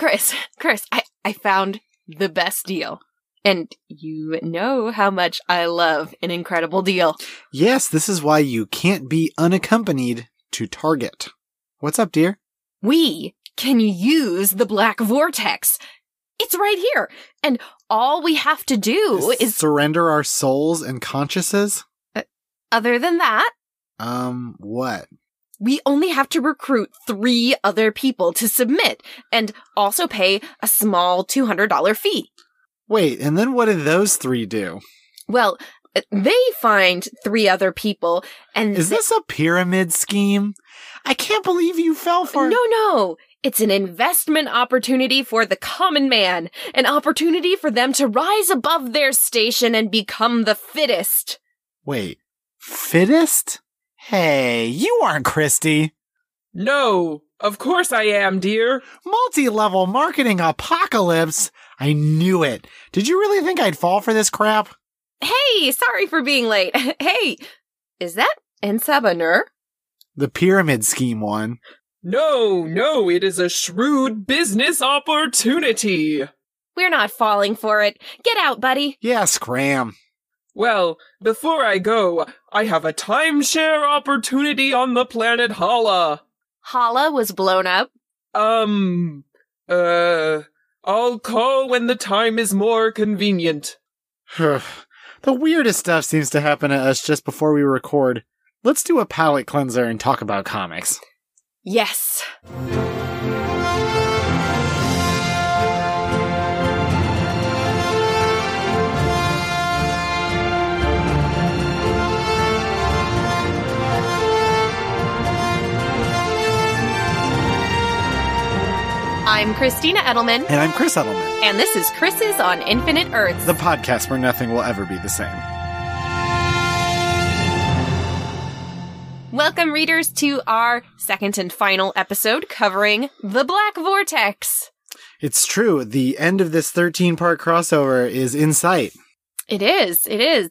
Chris, Chris, I, I found the best deal. And you know how much I love an incredible deal. Yes, this is why you can't be unaccompanied to Target. What's up, dear? We can use the black vortex. It's right here. And all we have to do is, surrender our souls and consciences? other than that, Um, what? We only have to recruit three other people to submit and also pay a small $200 fee. Wait, and then what do those three do? Well, uh, they find three other people and Is they- this a pyramid scheme? I can't believe you fell for No, no. It's an investment opportunity for the common man, an opportunity for them to rise above their station and become the fittest. Wait, fittest? Hey, you aren't Christy. No, of course I am, dear. Multi-level marketing apocalypse. I knew it. Did you really think I'd fall for this crap? Hey, sorry for being late. hey, is that En Sabah Nur? The pyramid scheme one. No, no, it is a shrewd business opportunity. We're not falling for it. Get out, buddy. Yeah, scram. Well, before I go, I have a timeshare opportunity on the planet Hala. Hala was blown up. Um, uh, I'll call when the time is more convenient. the weirdest stuff seems to happen to us just before we record. Let's do a palate cleanser and talk about comics. Yes. I'm Christina Edelman, And I'm Chris Edelman, and this is Chris's on Infinite Earths. the podcast where nothing will ever be the same. Welcome, readers, to our second and final episode covering the Black Vortex. It's true. The end of this 13 part crossover is in sight. It is. It is.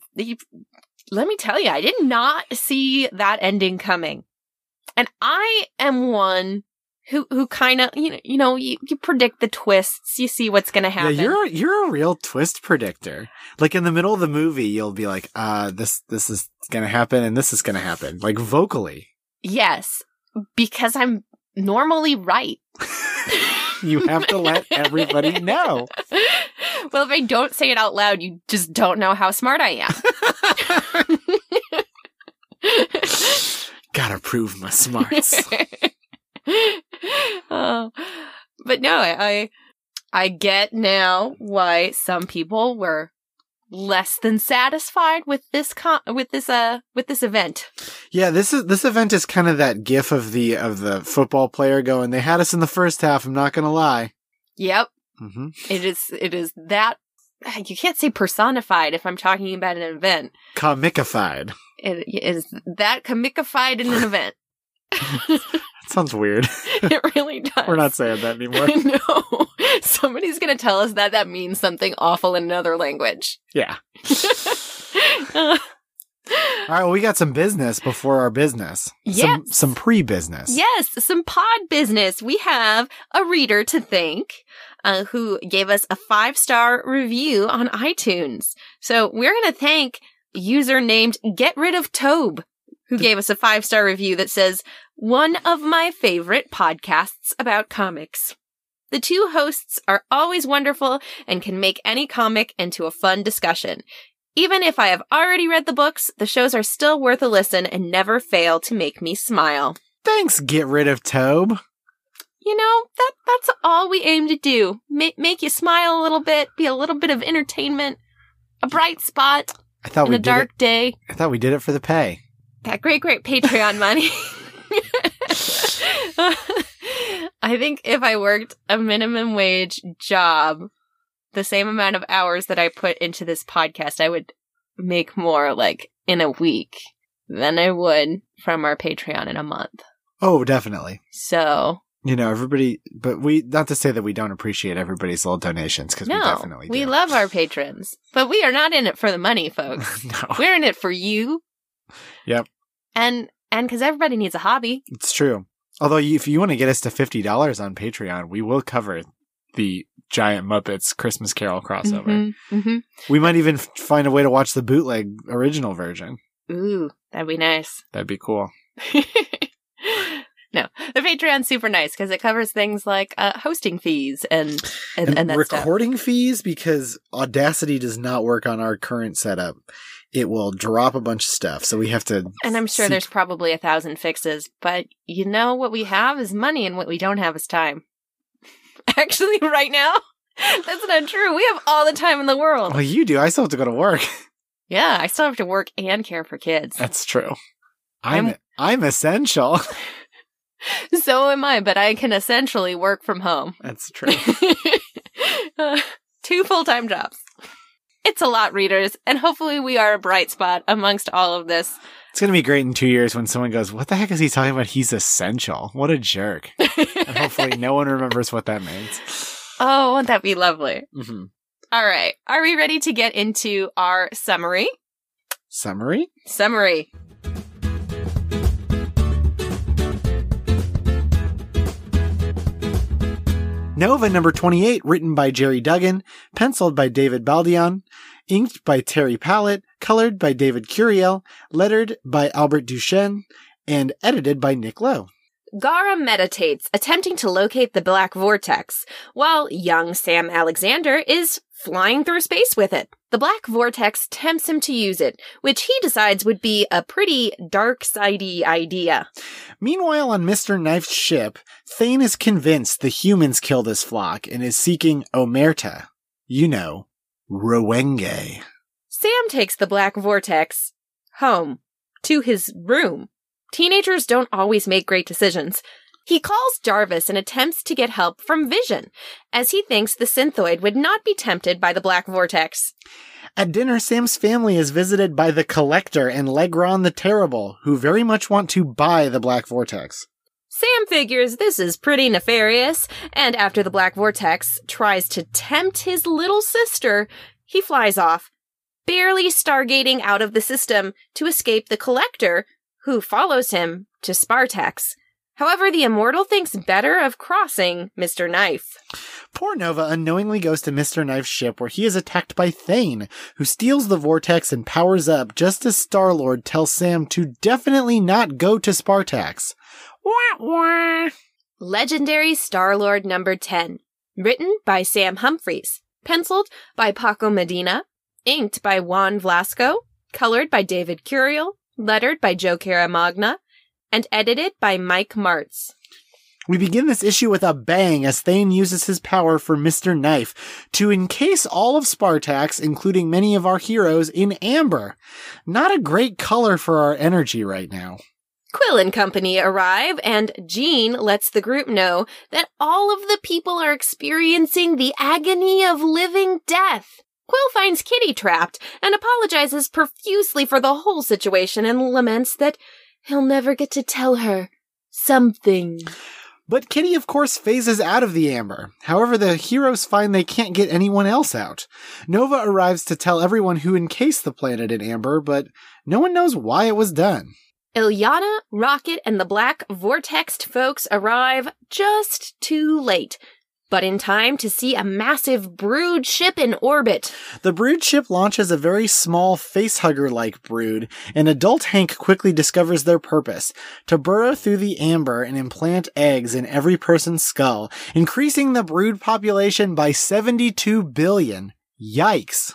Let me tell you, I did not see that ending coming, and I am one who who kind of you know you know you, you predict the twists, you see what's going to happen. Yeah, you're you're a real twist predictor. Like in the middle of the movie, you'll be like, "Uh, this this is gonna happen, and this is gonna happen," like vocally. yes, because I'm normally right. You have to let everybody know. well, if I don't say it out loud, you just don't know how smart I am. Gotta prove my smarts. Oh, but no, I, I I get now why some people were less than satisfied with this con- with this uh with this event. yeah, this is this event is kind of that gif of the of the football player going. They had us in the first half. I'm not gonna lie. Yep, hmm it is it is that you can't say personified if I'm talking about an event. Comicified. It is that comicified in an event. That sounds weird. it really does. We're not saying that anymore. no, somebody's gonna tell us that that means something awful in another language. yeah. All right. Well, we got some business before our business. Some Yes. some pre business. Yes, some pod business. We have a reader to thank uh, who gave us a five star review on iTunes. So we're going to thank user named Get Rid of Tobe, who gave us a five star review that says, one of my favorite podcasts about comics. The two hosts are always wonderful and can make any comic into a fun discussion. Even if I have already read the books, the shows are still worth a listen and never fail to make me smile. Thanks. Get rid of Tobe. You know, that that's all we aim to do. Ma- make you smile a little bit, be a little bit of entertainment, a bright spot I thought in we a did dark it. day. I thought we did it for the pay. That great, great Patreon money. I think if I worked a minimum wage job, the same amount of hours that I put into this podcast, I would make more like in a week than I would from our Patreon in a month. Oh, definitely. So You know, everybody, but we, not to say that we don't appreciate everybody's little donations, because we definitely do. we love our patrons, but we are not in it for the money, folks. no, We're in it for you. Yep. And and because everybody needs a hobby. it's true. Although, if you want to get us to $50 on Patreon, we will cover the giant Muppets Christmas Carol crossover. Mhm, mhm. We might even f- find a way to watch the bootleg original version. Ooh, that'd be nice. That'd be cool. no, the Patreon's super nice because it covers things like uh, hosting fees and and, and, that stuff. recording fees because Audacity does not work on our current setup. It will drop a bunch of stuff, so we have to. And I'm sure seek- there's probably a thousand fixes, but you know what we have is money, and what we don't have is time. Actually, right now, that's not true. We have all the time in the world. Well, you do. I still have to go to work. Yeah, I still have to work and care for kids. That's true. I'm I'm- I'm essential. so am I, but I can essentially work from home. That's true. Uh, Two full time jobs. It's a lot, readers, and hopefully we are a bright spot amongst all of this. It's gonna be great in two years when someone goes, "What the heck is he talking about? He's essential. What a jerk!" And hopefully, no one remembers what that means. oh, won't that be lovely? hmm All right. Are we ready to get into our summary? Summary. Summary. Nova number 28, written by Gerry Duggan, penciled by David Baldeon, inked by Terry Pallot, colored by David Curiel, lettered by Albert Deschesne, and edited by Nick Lowe. Gara meditates, attempting to locate the black vortex, while young Sam Alexander is flying through space with it. The black vortex tempts him to use it, which he decides would be a pretty dark sidey idea. Meanwhile, on Mr. Knife's ship, Thane is convinced the humans killed his flock and is seeking Omerta. You know, Rowenge. Sam takes the black vortex home to his room. Teenagers don't always make great decisions. He calls Jarvis and attempts to get help from Vision, as he thinks the synthoid would not be tempted by the black vortex. At dinner, Sam's family is visited by the Collector and Legron the Terrible, who very much want to buy the Black Vortex. Sam figures this is pretty nefarious, and after the black vortex tries to tempt his little sister, he flies off, barely stargating out of the system to escape the collector, who follows him to Spartax. However, the immortal thinks better of crossing Mr. Knife. Poor Nova unknowingly goes to Mr. Knife's ship where he is attacked by Thane, who steals the vortex and powers up just as Star Lord tells Sam to definitely not go to Spartax. Wah wah. Legendary Star Lord number 10. Written by Sam Humphries. Penciled by Paco Medina. Inked by Juan Vlasco. Colored by David Curiel. Lettered by Joe Caramagna. And edited by Mike Marts. We begin this issue with a bang as Thane uses his power for Mr. Knife to encase all of Spartax, including many of our heroes, in amber. Not a great color for our energy right now. Quill and company arrive, and Jean lets the group know that all of the people are experiencing the agony of living death. Quill finds Kitty trapped and apologizes profusely for the whole situation and laments that he'll never get to tell her something. But Kitty, of course, phases out of the amber. However, the heroes find they can't get anyone else out. Nova arrives to tell everyone who encased the planet in amber, but no one knows why it was done. Ilyana, Rocket, and the Black Vortexed folks arrive just too late, but in time to see a massive brood ship in orbit. The brood ship launches a very small facehugger like brood, and adult Hank quickly discovers their purpose to burrow through the amber and implant eggs in every person's skull, increasing the brood population by 72 billion. Yikes.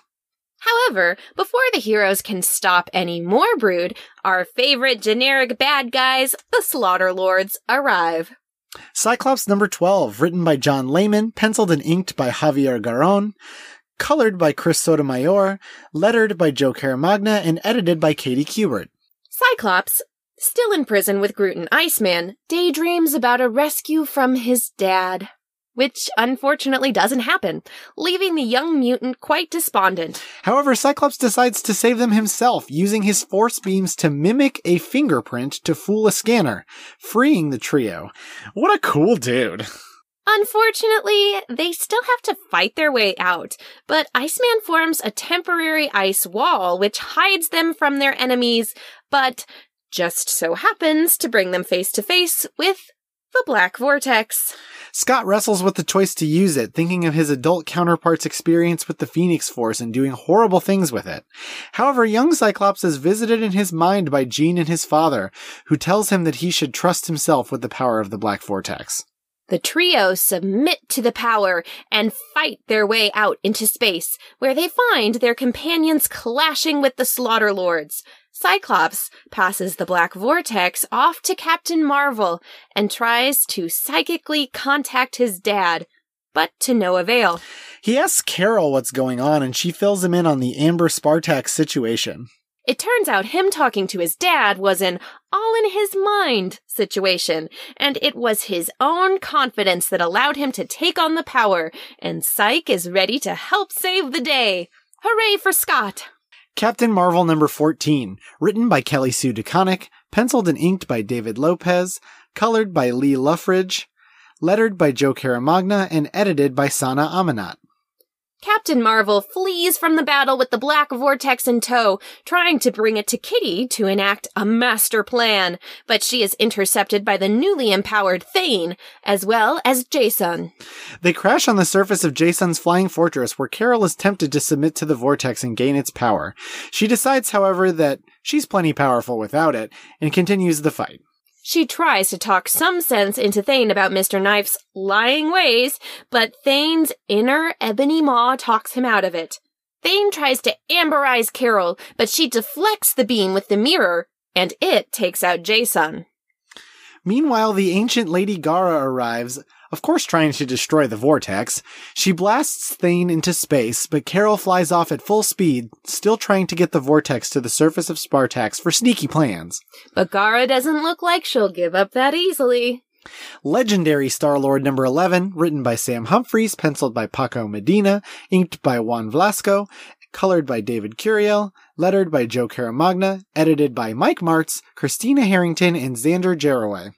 However, before the heroes can stop any more brood, our favorite generic bad guys, the Slaughter Lords, arrive. Cyclops number 12, written by John Layman, penciled and inked by Javier Garron, colored by Chris Sotomayor, lettered by Joe Caramagna, and edited by Katie Kubert. Cyclops, still in prison with Groot and Iceman, daydreams about a rescue from his dad. Which unfortunately doesn't happen, leaving the young mutant quite despondent. However, Cyclops decides to save them himself, using his force beams to mimic a fingerprint to fool a scanner, freeing the trio. What a cool dude. Unfortunately, they still have to fight their way out, but Iceman forms a temporary ice wall which hides them from their enemies, but just so happens to bring them face to face with the Black Vortex. Scott wrestles with the choice to use it, thinking of his adult counterpart's experience with the Phoenix Force and doing horrible things with it. However, young Cyclops is visited in his mind by Jean and his father, who tells him that he should trust himself with the power of the Black Vortex. The trio submit to the power and fight their way out into space, where they find their companions clashing with the Slaughter Lords. Cyclops passes the Black Vortex off to Captain Marvel and tries to psychically contact his dad, but to no avail. He asks Carol what's going on and she fills him in on the Amber Spartax situation. It turns out him talking to his dad was an all in his mind situation, and it was his own confidence that allowed him to take on the power, and Cyke is ready to help save the day. Hooray for Scott! Captain Marvel number 14, written by Kelly Sue DeConnick, penciled and inked by David Lopez, colored by Lee Loughridge, lettered by Joe Caramagna, and edited by Sana Amanat. Captain Marvel flees from the battle with the Black Vortex in tow, trying to bring it to Kitty to enact a master plan, but she is intercepted by the newly empowered Thane, as well as Jason. They crash on the surface of Jason's flying fortress where Carol is tempted to submit to the vortex and gain its power. She decides, however, that she's plenty powerful without it and continues the fight. She tries to talk some sense into Thane about Mr. Knife's lying ways, but Thane's inner ebony maw talks him out of it. Thane tries to amberize Carol, but she deflects the beam with the mirror, and it takes out Jason. Meanwhile, the ancient Lady Gara arrives, of course trying to destroy the vortex. She blasts Thane into space, but Carol flies off at full speed, still trying to get the vortex to the surface of Spartax for sneaky plans. But Gara doesn't look like she'll give up that easily. Legendary Star Lord number 11, written by Sam Humphries, penciled by Paco Medina, inked by Juan Vlasco, colored by David Curiel, lettered by Joe Caramagna, edited by Mike Marts, Christina Harrington, and Xander Jarowey.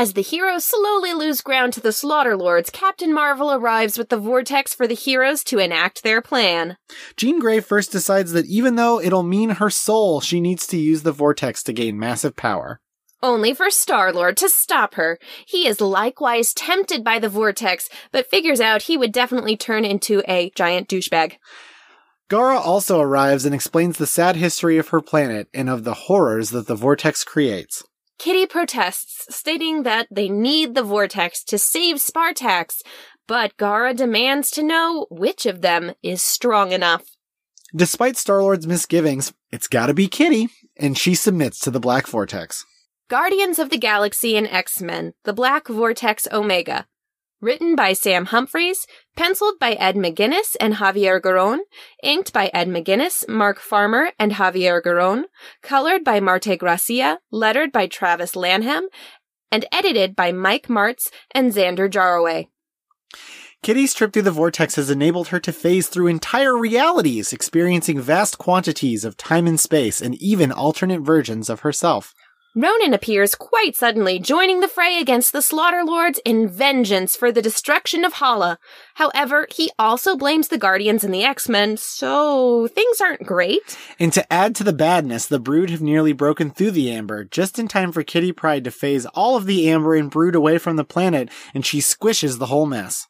As the heroes slowly lose ground to the Slaughter Lords, Captain Marvel arrives with the vortex for the heroes to enact their plan. Jean Grey first decides that even though it'll mean her soul, she needs to use the vortex to gain massive power. Only for Star Lord to stop her. He is likewise tempted by the vortex, but figures out he would definitely turn into a giant douchebag. Gara also arrives and explains the sad history of her planet and of the horrors that the vortex creates. Kitty protests, stating that they need the vortex to save Spartax, but Gara demands to know which of them is strong enough. Despite Star Lord's misgivings, it's gotta be Kitty, and she submits to the Black Vortex. Guardians of the Galaxy and X-Men, The Black Vortex Omega. Written by Sam Humphries, penciled by Ed McGuinness and Javier Garron, inked by Ed McGuinness, Mark Farmer, and Javier Garron, colored by Marte Gracia, lettered by Travis Lanham, and edited by Mike Marts and Xander Jarowey. Kitty's trip through the vortex has enabled her to phase through entire realities, experiencing vast quantities of time and space and even alternate versions of herself. Ronan appears quite suddenly, joining the fray against the Slaughter Lords in vengeance for the destruction of Hala. However, he also blames the Guardians and the X-Men, so things aren't great. And to add to the badness, the Brood have nearly broken through the Amber, just in time for Kitty Pryde to phase all of the Amber and Brood away from the planet, and she squishes the whole mess.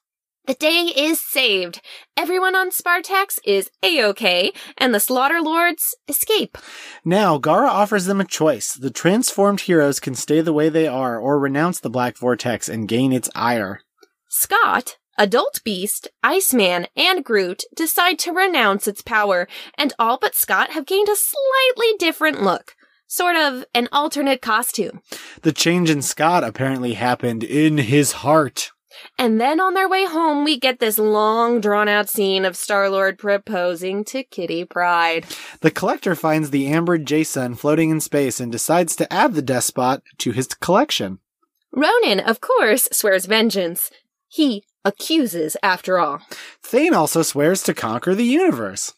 The day is saved. Everyone on Spartax is A-OK, and the Slaughter Lords escape. Now, Gara offers them a choice. The transformed heroes can stay the way they are or renounce the Black Vortex and gain its ire. Scott, Adult Beast, Iceman, and Groot decide to renounce its power, and all but Scott have gained a slightly different look. Sort of an alternate costume. The change in Scott apparently happened in his heart. And then on their way home, we get this long, drawn out scene of Star Lord proposing to Kitty Pryde. The collector finds the ambered Jason floating in space and decides to add the despot to his collection. Ronan, of course, swears vengeance. He accuses, after all. Thane also swears to conquer the universe.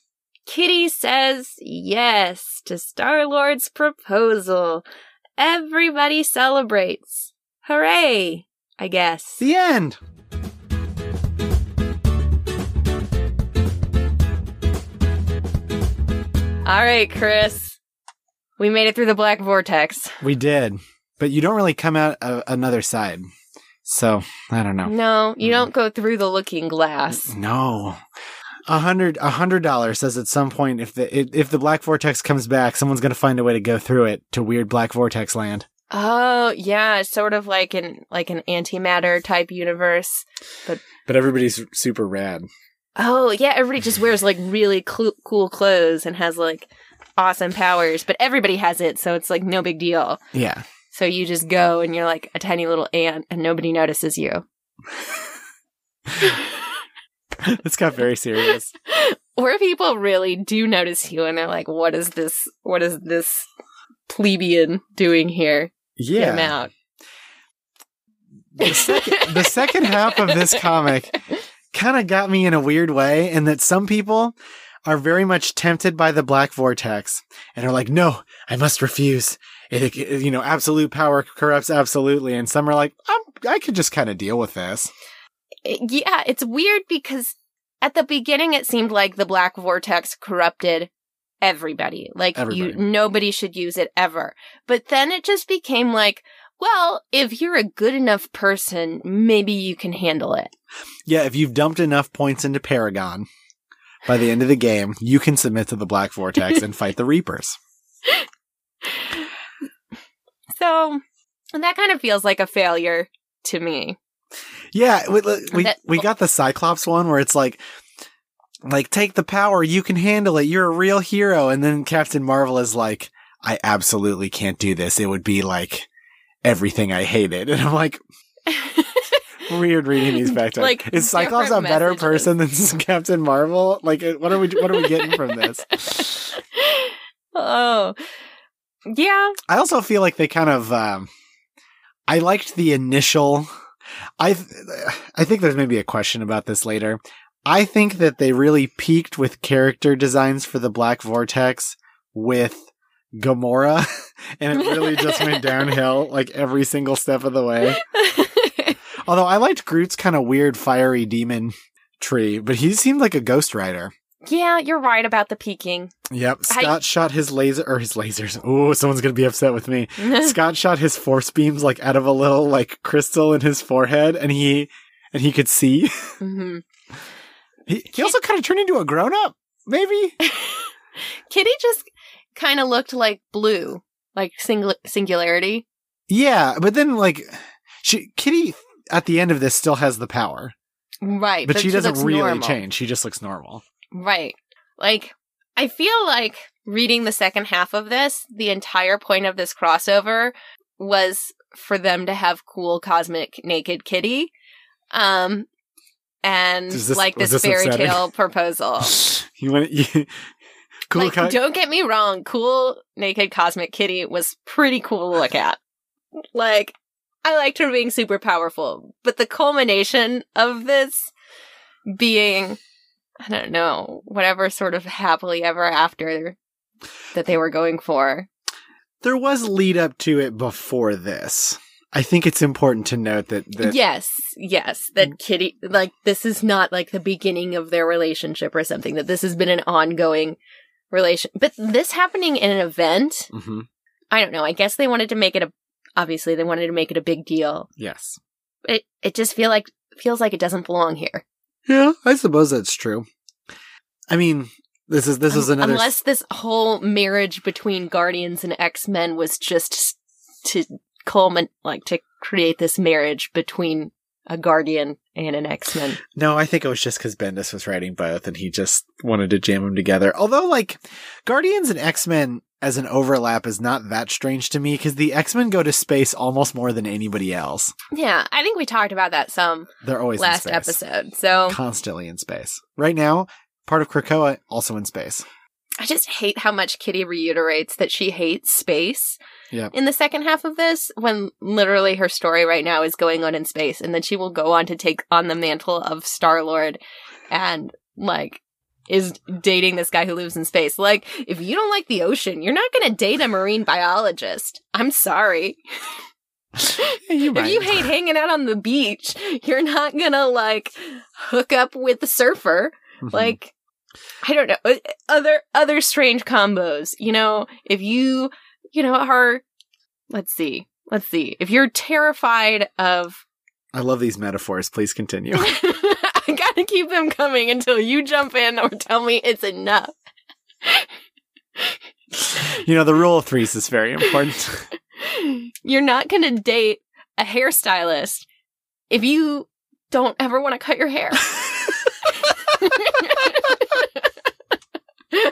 Kitty says yes to Star Lord's proposal. Everybody celebrates. Hooray! I guess. The end. All right, Chris. We made it through the black vortex. We did, but you don't really come out a- another side. So I don't know. No, you Mm. don't go through the looking glass. No. A hundred, a hundred dollars says at some point if the if if the black vortex comes back, someone's gonna find a way to go through it to weird black vortex land. Oh, yeah, it's sort of like an like an antimatter type universe. But but everybody's super rad. Oh, yeah, everybody just wears like really cl- cool clothes and has like awesome powers, but everybody has it, so it's like no big deal. Yeah. So you just go and you're like a tiny little ant and nobody notices you. this got very serious. Or people really do notice you and they're like, what is this? What is this plebeian doing here? Get him Yeah. out. The second, the second half of this comic kind of got me in a weird way, in that some people are very much tempted by the black vortex and are like, no, I must refuse. It, it- you know, absolute power corrupts absolutely. And some are like, I'm, I could just kind of deal with this. Eh, yeah, it's weird because at the beginning it seemed like the black vortex corrupted everybody. Like you nobody should use it ever. But then it just became like, well, if you're a good enough person, maybe you can handle it. Yeah, if you've dumped enough points into Paragon by the end of the game, you can submit to the black vortex and fight the Reapers. So and that kind of feels like a failure to me. Yeah, we we, we got the Cyclops one where it's like like take the power, you can handle it. You're a real hero. And then Captain Marvel is like, I absolutely can't do this. It would be like everything I hated. And I'm like, weird reading these back to. Like, Is Cyclops a better messages. person than Captain Marvel? Like, what are we what are we getting from this? oh. Yeah. I also feel like they kind of um I liked the initial I th- I think there's maybe a question about this later. I think that they really peaked with character designs for the Black Vortex with Gamora and it really just went downhill like every single step of the way. Although I liked Groot's kind of weird fiery demon tree, but he seemed like a ghost rider. yeah, you're right about the peaking. Yep, I- Scott shot his laser or his lasers. Oh, someone's going to be upset with me. Scott shot his force beams like out of a little like crystal in his forehead, and he and he could see. hmm He, he also kind of turned into a grown up, maybe. Kitty just kind of looked like blue, like singul- singularity. Yeah, but then like she Kitty at the end of this still has the power, Right. but, she doesn't really normal. change. She just looks normal. Right. Like, I feel like reading the second half of this, the entire point of this crossover was for them to have cool cosmic naked kitty. Um, and Is this- like this, this fairy upsetting? tale proposal. You want you, cool? like, co- don't get me wrong, cool naked cosmic kitty was pretty cool to look at. Like, I liked her being super powerful, but the culmination of this being, I don't know, whatever sort of happily ever after that they were going for. there was lead up to it before this. I think it's important to note that that yes, yes, Mm. that Kitty, like, this is not like the beginning of their relationship or something, that this has been an ongoing relation. But this happening in an event, Mhm. I don't know. I guess they wanted to make it a obviously they wanted to make it a big deal. yes. It it just feel like feels like it doesn't belong here. Yeah, I suppose that's true. I mean, this is this is another Unless this whole marriage between Guardians and X-Men was just to culminate like to create this marriage between a Guardian and an X-Men. No, I think it was just because Bendis was writing both and he just wanted to jam them together. Although, like, Guardians and X Men as an overlap is not that strange to me because the X Men go to space almost more than anybody else. Yeah, I think we talked about that some They're always last in space. episode. So Constantly in space. Right now, part of Krakoa also in space. I just hate how much Kitty reiterates that she hates space. Yep. In the second half of this, when literally her story right now is going on in space, and then she will go on to take on the mantle of Star Lord and, like, is dating this guy who lives in space. Like, if you don't like the ocean, you're not gonna date a marine biologist. I'm sorry. Yeah, If you hate hanging out on the beach, you're not gonna, like, hook up with the surfer Mhm. like i don't know uh, other other strange combos you know if you you know are let's see let's see if you're terrified of I love these metaphors. Please continue. I gotta keep them coming until you jump in or tell me it's enough. you know, the rule of threes is very important. You're not gonna date a hairstylist if you don't ever want to cut your hair.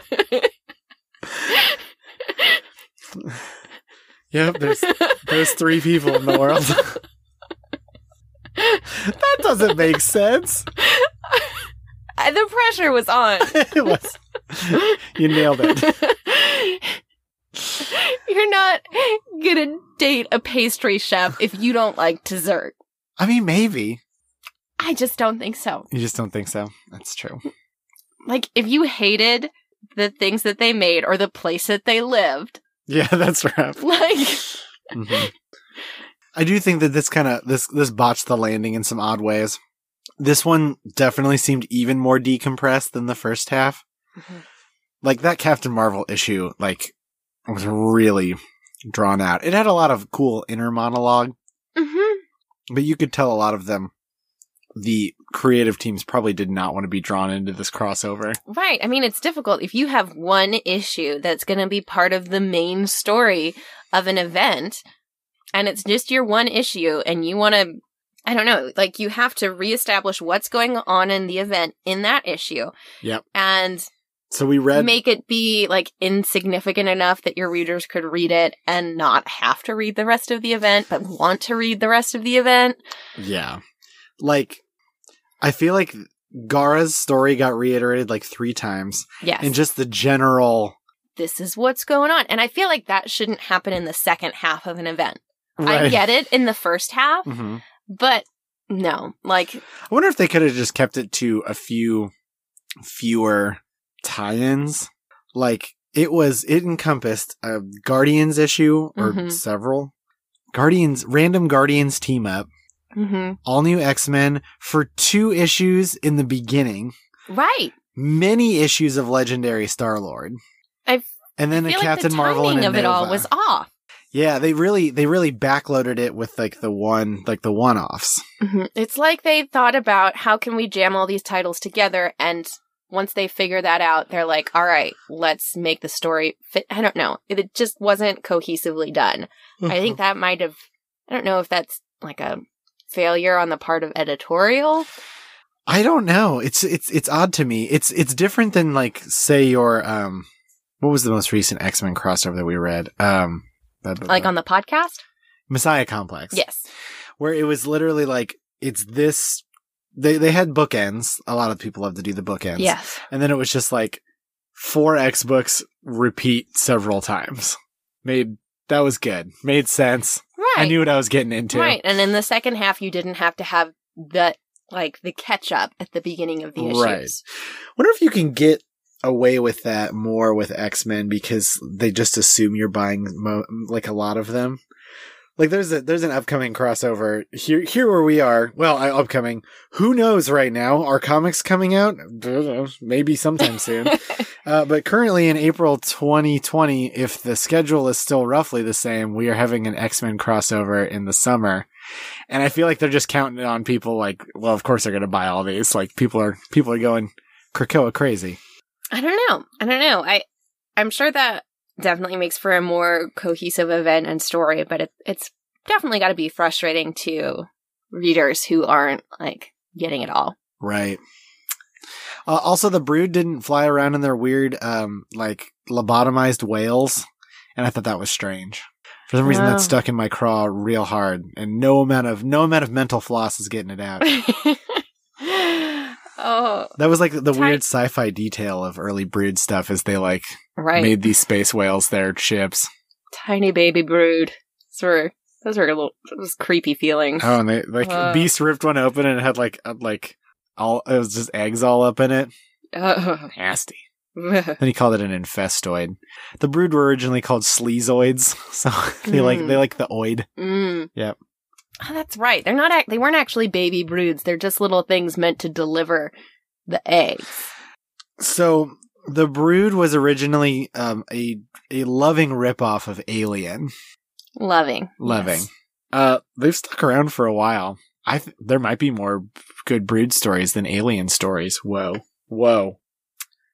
yep, there's there's three people in the world. that doesn't make sense. the pressure was on. it was. You nailed it. You're not gonna date a pastry chef if you don't like dessert. I mean, maybe. I just don't think so. You just don't think so? That's true. Like, if you hated the things that they made or the place that they lived, Yeah, that's rough. like, Mhm. I do think that this kind of this this botched the landing in some odd ways. This one definitely seemed even more decompressed than the first half. Mhm. Like that Captain Marvel issue, like was really drawn out. It had a lot of cool inner monologue, mhm. but you could tell a lot of them. The creative teams probably did not want to be drawn into this crossover. right. I mean, it's difficult if you have one issue that's going to be part of the main story of an event and it's just your one issue and you want to I don't know, like you have to reestablish what's going on in the event in that issue. Yep. And So we read make it be like insignificant enough that your readers could read it and not have to read the rest of the event, but want to read the rest of the event. Yeah. Like, I feel like Gara's story got reiterated like three times. Yes. And just the general. this is what's going on. And I feel like that shouldn't happen in the second half of an event. I get it in the first half, hmm but no, like, I wonder if they could have just kept it to a few fewer tie ins. Like, it was, it encompassed a Guardians issue or Mhm. several. Guardians, random Guardians team up, mhm. all new X Men for two issues in the beginning. right. many issues of Legendary Star Lord. I and then I feel Captain like the Marvel timing and of it all was off. Yeah, they really they really backloaded it with like the one like the one offs. Mhm. It's like they thought about how can we jam all these titles together and once they figure that out, they're like, all right, let's make the story fit. I don't know. It it just wasn't cohesively done. I think that might have, I don't know if that's like a failure on the part of editorial. I don't know. It's it's it's odd to me. It's it's different than like say your um what was the most recent X Men crossover that we read? Um blah, blah, Like on the podcast? Messiah Complex. Yes. Where it was literally like it's this they they had bookends. A lot of people love to do the bookends. Yes. And then it was just like four X books repeat several times. Made that was good. Made sense. Right. I knew what I was getting into. Right. And in the second half, you didn't have to have the, like, the catch up at the beginning of the issues. Right. Wonder if you can get away with that more with X Men because they just assume you're buying mo- like a lot of them. Like there's a there's an upcoming crossover here here where we are. Well, I, upcoming. Who knows right now? Are comics coming out? Maybe sometime soon. Uh, but currently in April 2020, if the schedule is still roughly the same, we are having an X Men crossover in the summer. And I feel like they're just counting on people like, well, of course they're going to buy all these. Like people are, people are going Krakoa crazy. I don't know. I don't know. I, I'm sure that definitely makes for a more cohesive event and story, but it, it's definitely got to be frustrating to readers who aren't, like, getting it all. Right. Uh, also, the brood didn't fly around in their weird, um, like lobotomized whales, and I thought that was strange. For some reason, Oh. that stuck in my craw real hard, and no amount of no amount of mental floss is getting it out. oh, That was like the weird sci-fi detail of early brood stuff, as they like right. made these space whales their ships. Tiny baby brood. Those were, those were a little, those creepy feelings. Oh, and they like Uh. Beast ripped one open, and it had like uh, like all it was just eggs all up in it. Oh. Nasty. Then he called it an infestoid. The brood were originally called sleazoids, so they like Mm. they like the oid. Mm. Yep. Oh, that's right. They're not. They weren't actually baby broods. They're just little things meant to deliver the eggs. So the brood was originally um, a a loving ripoff of Alien. Loving. Loving. Yes. Uh, they've stuck around for a while. I th- there might be more good brood stories than alien stories. Whoa, whoa,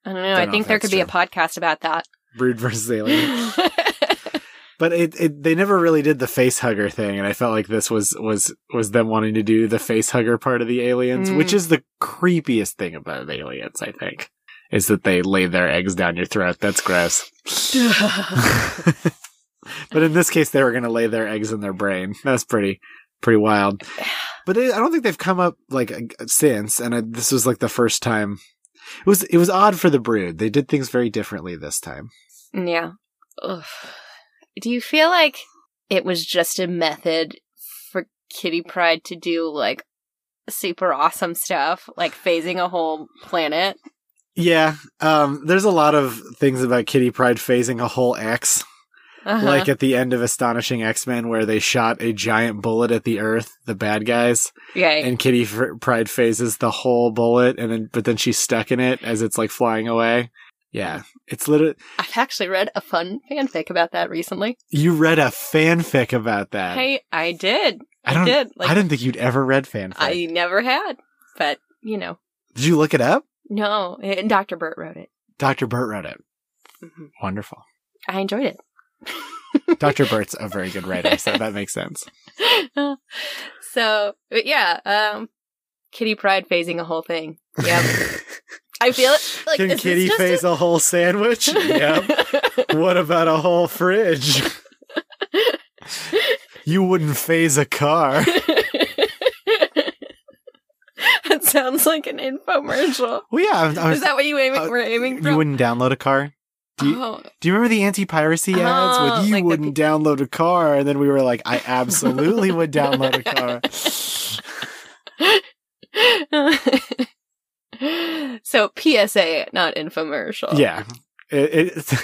I don't know. Don't I think there could be a podcast about that. brood versus alien. But it, it they never really did the face hugger thing, and I felt like this was was was them wanting to do the face hugger part of the aliens, Mm. which is the creepiest thing about aliens. I think is that they lay their eggs down your throat. That's gross. but in this case, they were going to lay their eggs in their brain. That's pretty pretty wild. But they, I don't think they've come up like since, and I, this was like the first time. It was it was odd for the brood. They did things very differently this time. yeah. Ugh. Do you feel like it was just a method for Kitty Pryde to do like super awesome stuff, like phasing a whole planet? Yeah, um, there's a lot of things about Kitty Pryde phasing a whole X, Uh-huh. like at the end of Astonishing X Men, where they shot a giant bullet at the Earth, the bad guys, right. and Kitty F- Pride phases the whole bullet, and then but then she's stuck in it as it's like flying away. Yeah, it's literally. I've actually read a fun fanfic about that recently. You read a fanfic about that. Hey, I did. I don't. did. Like, I didn't think you'd ever read fanfic. I never had, but you know, Did you look it up? no. And Dr. Burt wrote it. Dr. Burt wrote it. Mhm. Wonderful. I enjoyed it. Dr. Burt's a very good writer, so that makes sense. so, but yeah, um, Kitty Pryde phasing a whole thing. Yep. I feel it. Like, Can Kitty just phase a whole sandwich? yep. What about a whole fridge? You wouldn't phase a car. that sounds like an infomercial. Well, yeah. I, was, Is that what you aiming, uh, were aiming for? you wouldn't download a car? Do you, oh, do you remember the anti-piracy ads Oh, with you like wouldn't download a car? And then we were like, I absolutely would download a car. so PSA, not infomercial. Yeah. It, it's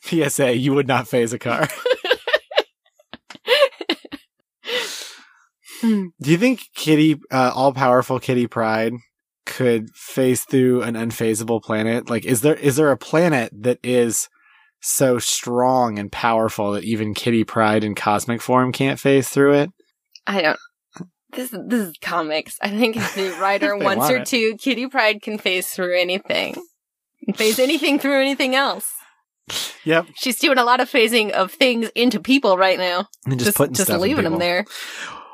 PSA, you would not phase a car. Hmm. Do you think Kitty, uh, all powerful Kitty Pryde could phase through an unphasable planet? Like, is there, is there a planet that is so strong and powerful that even Kitty Pryde in cosmic form can't phase through it? I don't. This this is comics. I think if the writer wants her it. to, Kitty Pryde can phase through anything. Phase anything through anything else. Yep. She's doing a lot of phasing of things into people right now. And just, Just putting just stuff in leaving them there.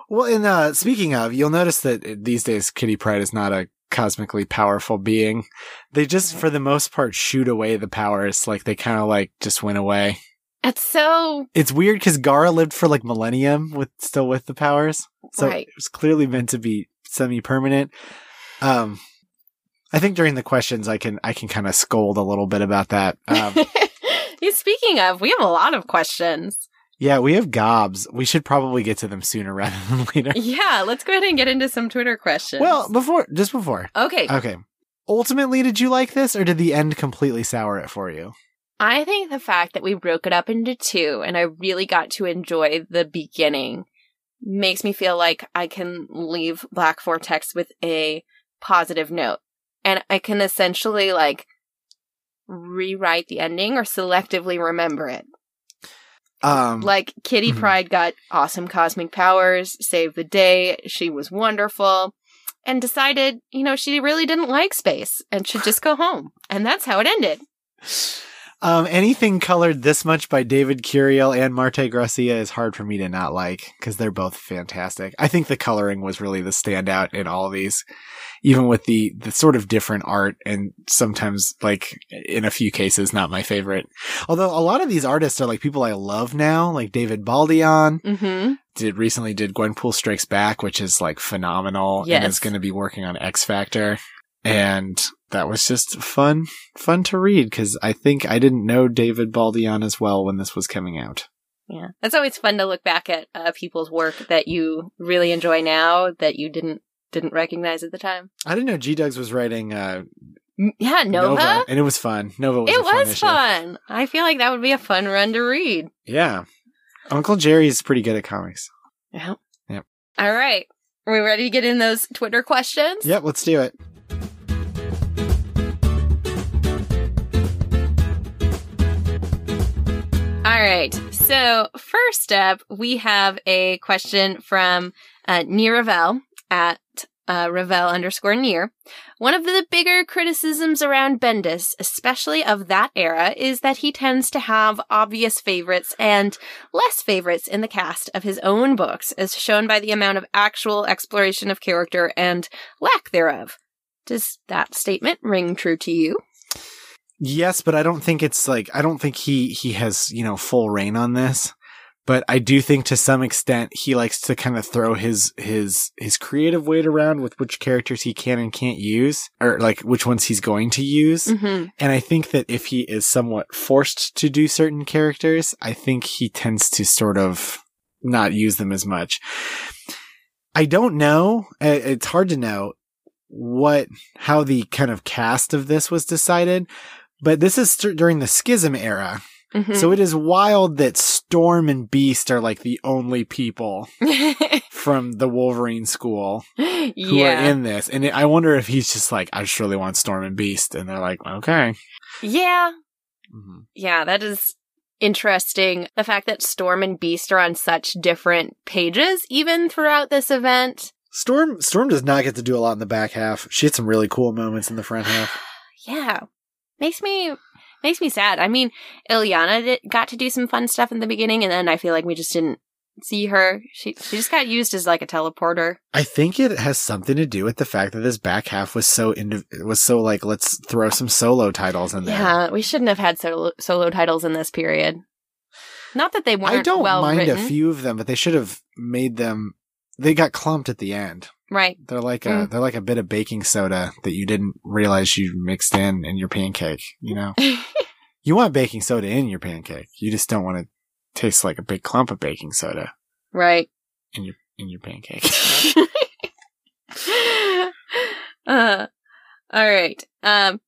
Well, and uh, speaking of, you'll notice that these days Kitty Pryde is not a cosmically powerful being. They just, for the most part, shoot away the powers. Like they kind of like just went away. It's so It's weird because Gara lived for like millennium with still with the powers, so Right. it was clearly meant to be semi-permanent. Um, I think during the questions, I can I can kind of scold a little bit about that. Um, Speaking of, we have a lot of questions. yeah, we have gobs. We should probably get to them sooner rather than later. Yeah, let's go ahead and get into some Twitter questions. Well, before just before. okay. Okay. Ultimately, did you like this, or did the end completely sour it for you? I think the fact that we broke it up into two and I really got to enjoy the beginning makes me feel like I can leave Black Vortex with a positive note. And I can essentially like rewrite the ending or selectively remember it. Um, Like Kitty Mhm. Pride got awesome cosmic powers, saved the day, she was wonderful, and decided, you know, she really didn't like space and should just go home. And that's how it ended. um, anything colored this much by David Curiel and Marte Gracia is hard for me to not like because they're both fantastic. I think the coloring was really the standout in all these, even with the the sort of different art and sometimes like in a few cases not my favorite. Although a lot of these artists are like people I love now, like David Baldeon Mm-hmm. did recently did Gwenpool Strikes Back, which is like phenomenal and is going to be working on X Factor. And that was just fun, fun to read because I think I didn't know David Baldeon as well when this was coming out. Yeah. It's always fun to look back at uh, people's work that you really enjoy now that you didn't didn't recognize at the time. I didn't know G Dugs was writing uh, Yeah, Nova. and it was fun. Nova was it fun was issue. fun. I feel like that would be a fun run to read. Yeah, Uncle Jerry's pretty good at comics. Yeah. Yep. All right. Are we ready to get in those Twitter questions? Yep, let's do it. Right. So first up, we have a question from uh, Niravel. at uh, Ravel underscore near. One of the bigger criticisms around Bendis, especially of that era, is that he tends to have obvious favorites and less favorites in the cast of his own books, as shown by the amount of actual exploration of character and lack thereof. Does that statement ring true to you? Yes, but I don't think it's like I don't think he he has, you know, full rein on this. But I do think to some extent he likes to kind of throw his his his creative weight around with which characters he can and can't use or like which ones he's going to use. Mm-hmm. And I think that if he is somewhat forced to do certain characters, I think he tends to sort of not use them as much. I don't know. Uh, It's hard to know what, how the kind of cast of this was decided, but this is st- during the schism era. Mm-hmm. So it is wild that Storm and Beast are like the only people from the Wolverine school who yeah. are in this. And I wonder if he's just like, I just really want Storm and Beast. And they're like, okay. yeah. Mhm. Yeah, that is interesting. The fact that Storm and Beast are on such different pages, even throughout this event. Storm Storm does not get to do a lot in the back half. She had some really cool moments in the front half. Yeah. Makes me makes me sad. I mean, Illyana did, got to do some fun stuff in the beginning, and then I feel like we just didn't see her. She she just got used as like a teleporter. I think it has something to do with the fact that this back half was so indiv- was so like let's throw some solo titles in there. Yeah, we shouldn't have had solo, solo titles in this period. Not that they weren't I don't well mind written, a few of them, but they should have made them. They got clumped at the end. right? They're like a Mm. they're like a bit of baking soda that you didn't realize you mixed in in your pancake. You know, you want baking soda in your pancake. You just don't want to taste like a big clump of baking soda right. in your in your pancake. uh, all right. Um,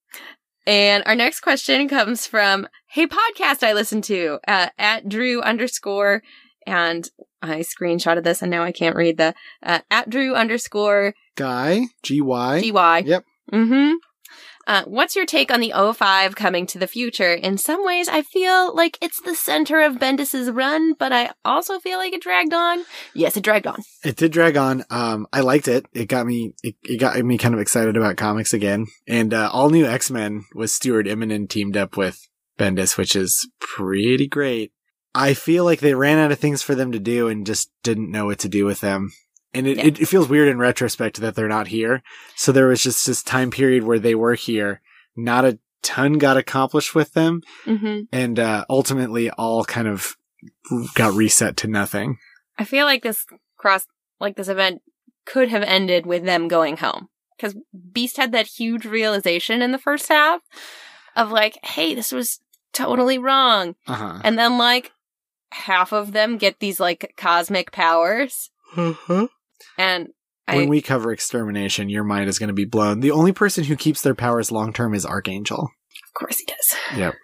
and our next question comes from Hey Podcast I listen to uh, at Drew underscore and I screenshotted this and now I can't read the uh, at Drew underscore Guy G Y. GY. Yep. Mm-hmm. Uh, what's your take on the O5 coming to the future? In some ways, I feel like it's the center of Bendis's run, but I also feel like it dragged on. Yes, it dragged on. It did drag on. Um, I liked it. It got me. It, it got me kind of excited about comics again. And uh, all new X Men was Stuart Immonen teamed up with Bendis, which is pretty great. I feel like they ran out of things for them to do and just didn't know what to do with them. And it, Yeah. it, it feels weird in retrospect that they're not here. So there was just this time period where they were here. Not a ton got accomplished with them, Mm-hmm. and uh, ultimately all kind of got reset to nothing. I feel like this cross, like this event could have ended with them going home. Because Beast had that huge realization in the first half of like, hey, this was totally wrong. Uh huh. And then like half of them get these like cosmic powers. Mm-hmm. And I, when we cover extermination, your mind is going to be blown. The only person who keeps their powers long term is Archangel. of course he does. Yep.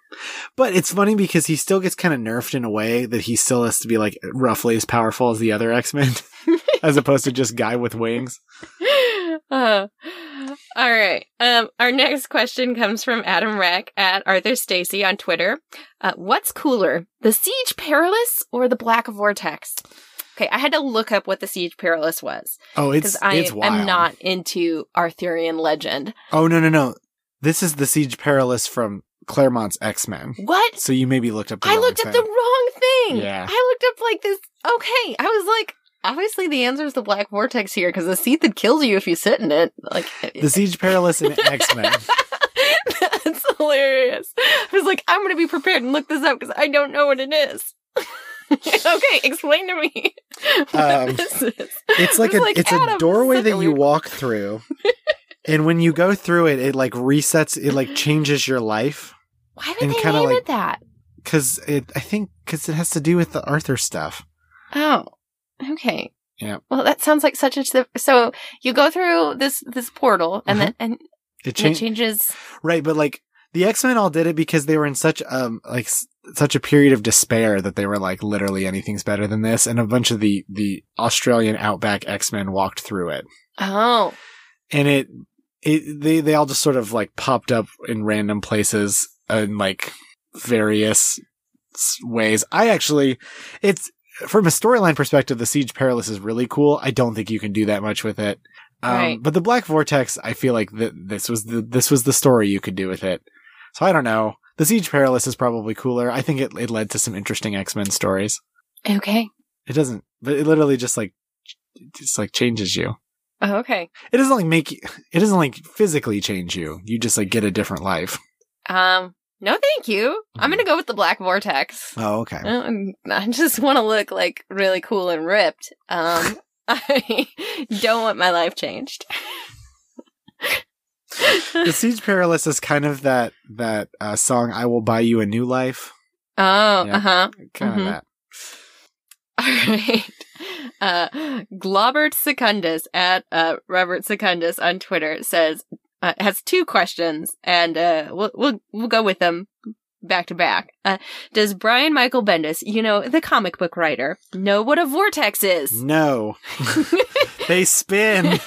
But it's funny because he still gets kind of nerfed in a way that he still has to be like roughly as powerful as the other X Men, as opposed to just guy with wings. Uh, all right. Um, our next question comes from Adam Rack at Arthur Stacy on Twitter. Uh, what's cooler, the Siege Perilous or the Black Vortex? Okay, I had to look up what the Siege Perilous was Oh, it's because I it's wild. am not into Arthurian legend. Oh no no no! This is the Siege Perilous from Claremont's X Men. What? So you maybe looked up. The I looked up the wrong thing. Yeah. I looked up like this. Okay, I was like, obviously the answer is the Black Vortex here because the seat that kills you if you sit in it. Like the Siege Perilous in X Men. That's hilarious. I was like, I'm going to be prepared and look this up because I don't know what it is. okay, explain to me what Um, this is. It's like a was it's Adam, a doorway that you walk through. and when you go through it, it like resets, it like changes your life. Why did they name like- it that? Cause it, I think, cause it has to do with the Arthur stuff. Oh, okay. Yeah. Well, that sounds like such a so you go through this this portal and Uh-huh. then and It it changes. right? But like the X Men all did it because they were in such um like s- such a period of despair that they were like literally anything's better than this, and a bunch of the the Australian outback X Men walked through it, Oh, and it it they they all just sort of like popped up in random places in like various ways. I actually, it's from a storyline perspective, the Siege Perilous is really cool. I don't think you can do that much with it. Um, Right. But the Black Vortex, I feel like th- this was the this was the story you could do with it. So I don't know. The Siege Perilous is probably cooler. I think it it led to some interesting X Men stories. Okay. It doesn't, but it literally just like just like changes you. Oh, okay. It doesn't like make you, it doesn't like physically change you. You just like get a different life. Um, no, thank you. I'm gonna go with the Black Vortex. Oh, okay. Um, I just want to look like really cool and ripped. Um, I don't want my life changed. the Siege Perilous is kind of that that uh, song "I Will Buy You a New Life." Oh, Yeah. uh huh. Kind Mhm. of that. All right. Uh, Globert Secundus at uh, Robert Secundus on Twitter says uh, has two questions, and uh, we'll we'll we'll go with them back to back. Uh, does Brian Michael Bendis, you know the comic book writer, know what a vortex is? No, they spin.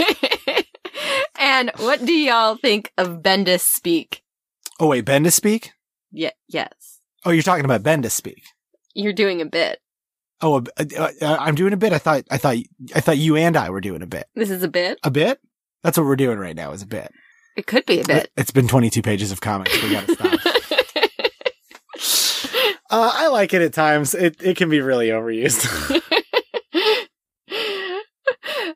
and what do y'all think of Bendis speak? Oh wait, Bendis speak? Yeah, yes, Oh, you're talking about Bendis speak. you're doing a bit. Oh, uh, uh, uh, I'm doing a bit. I thought, I thought, I thought you and I were doing a bit. This is a bit. A bit? That's what we're doing right now. Is a bit. It could be a bit. It's been 22 pages of comics. We gotta stop. uh, I like it at times. It it can be really overused.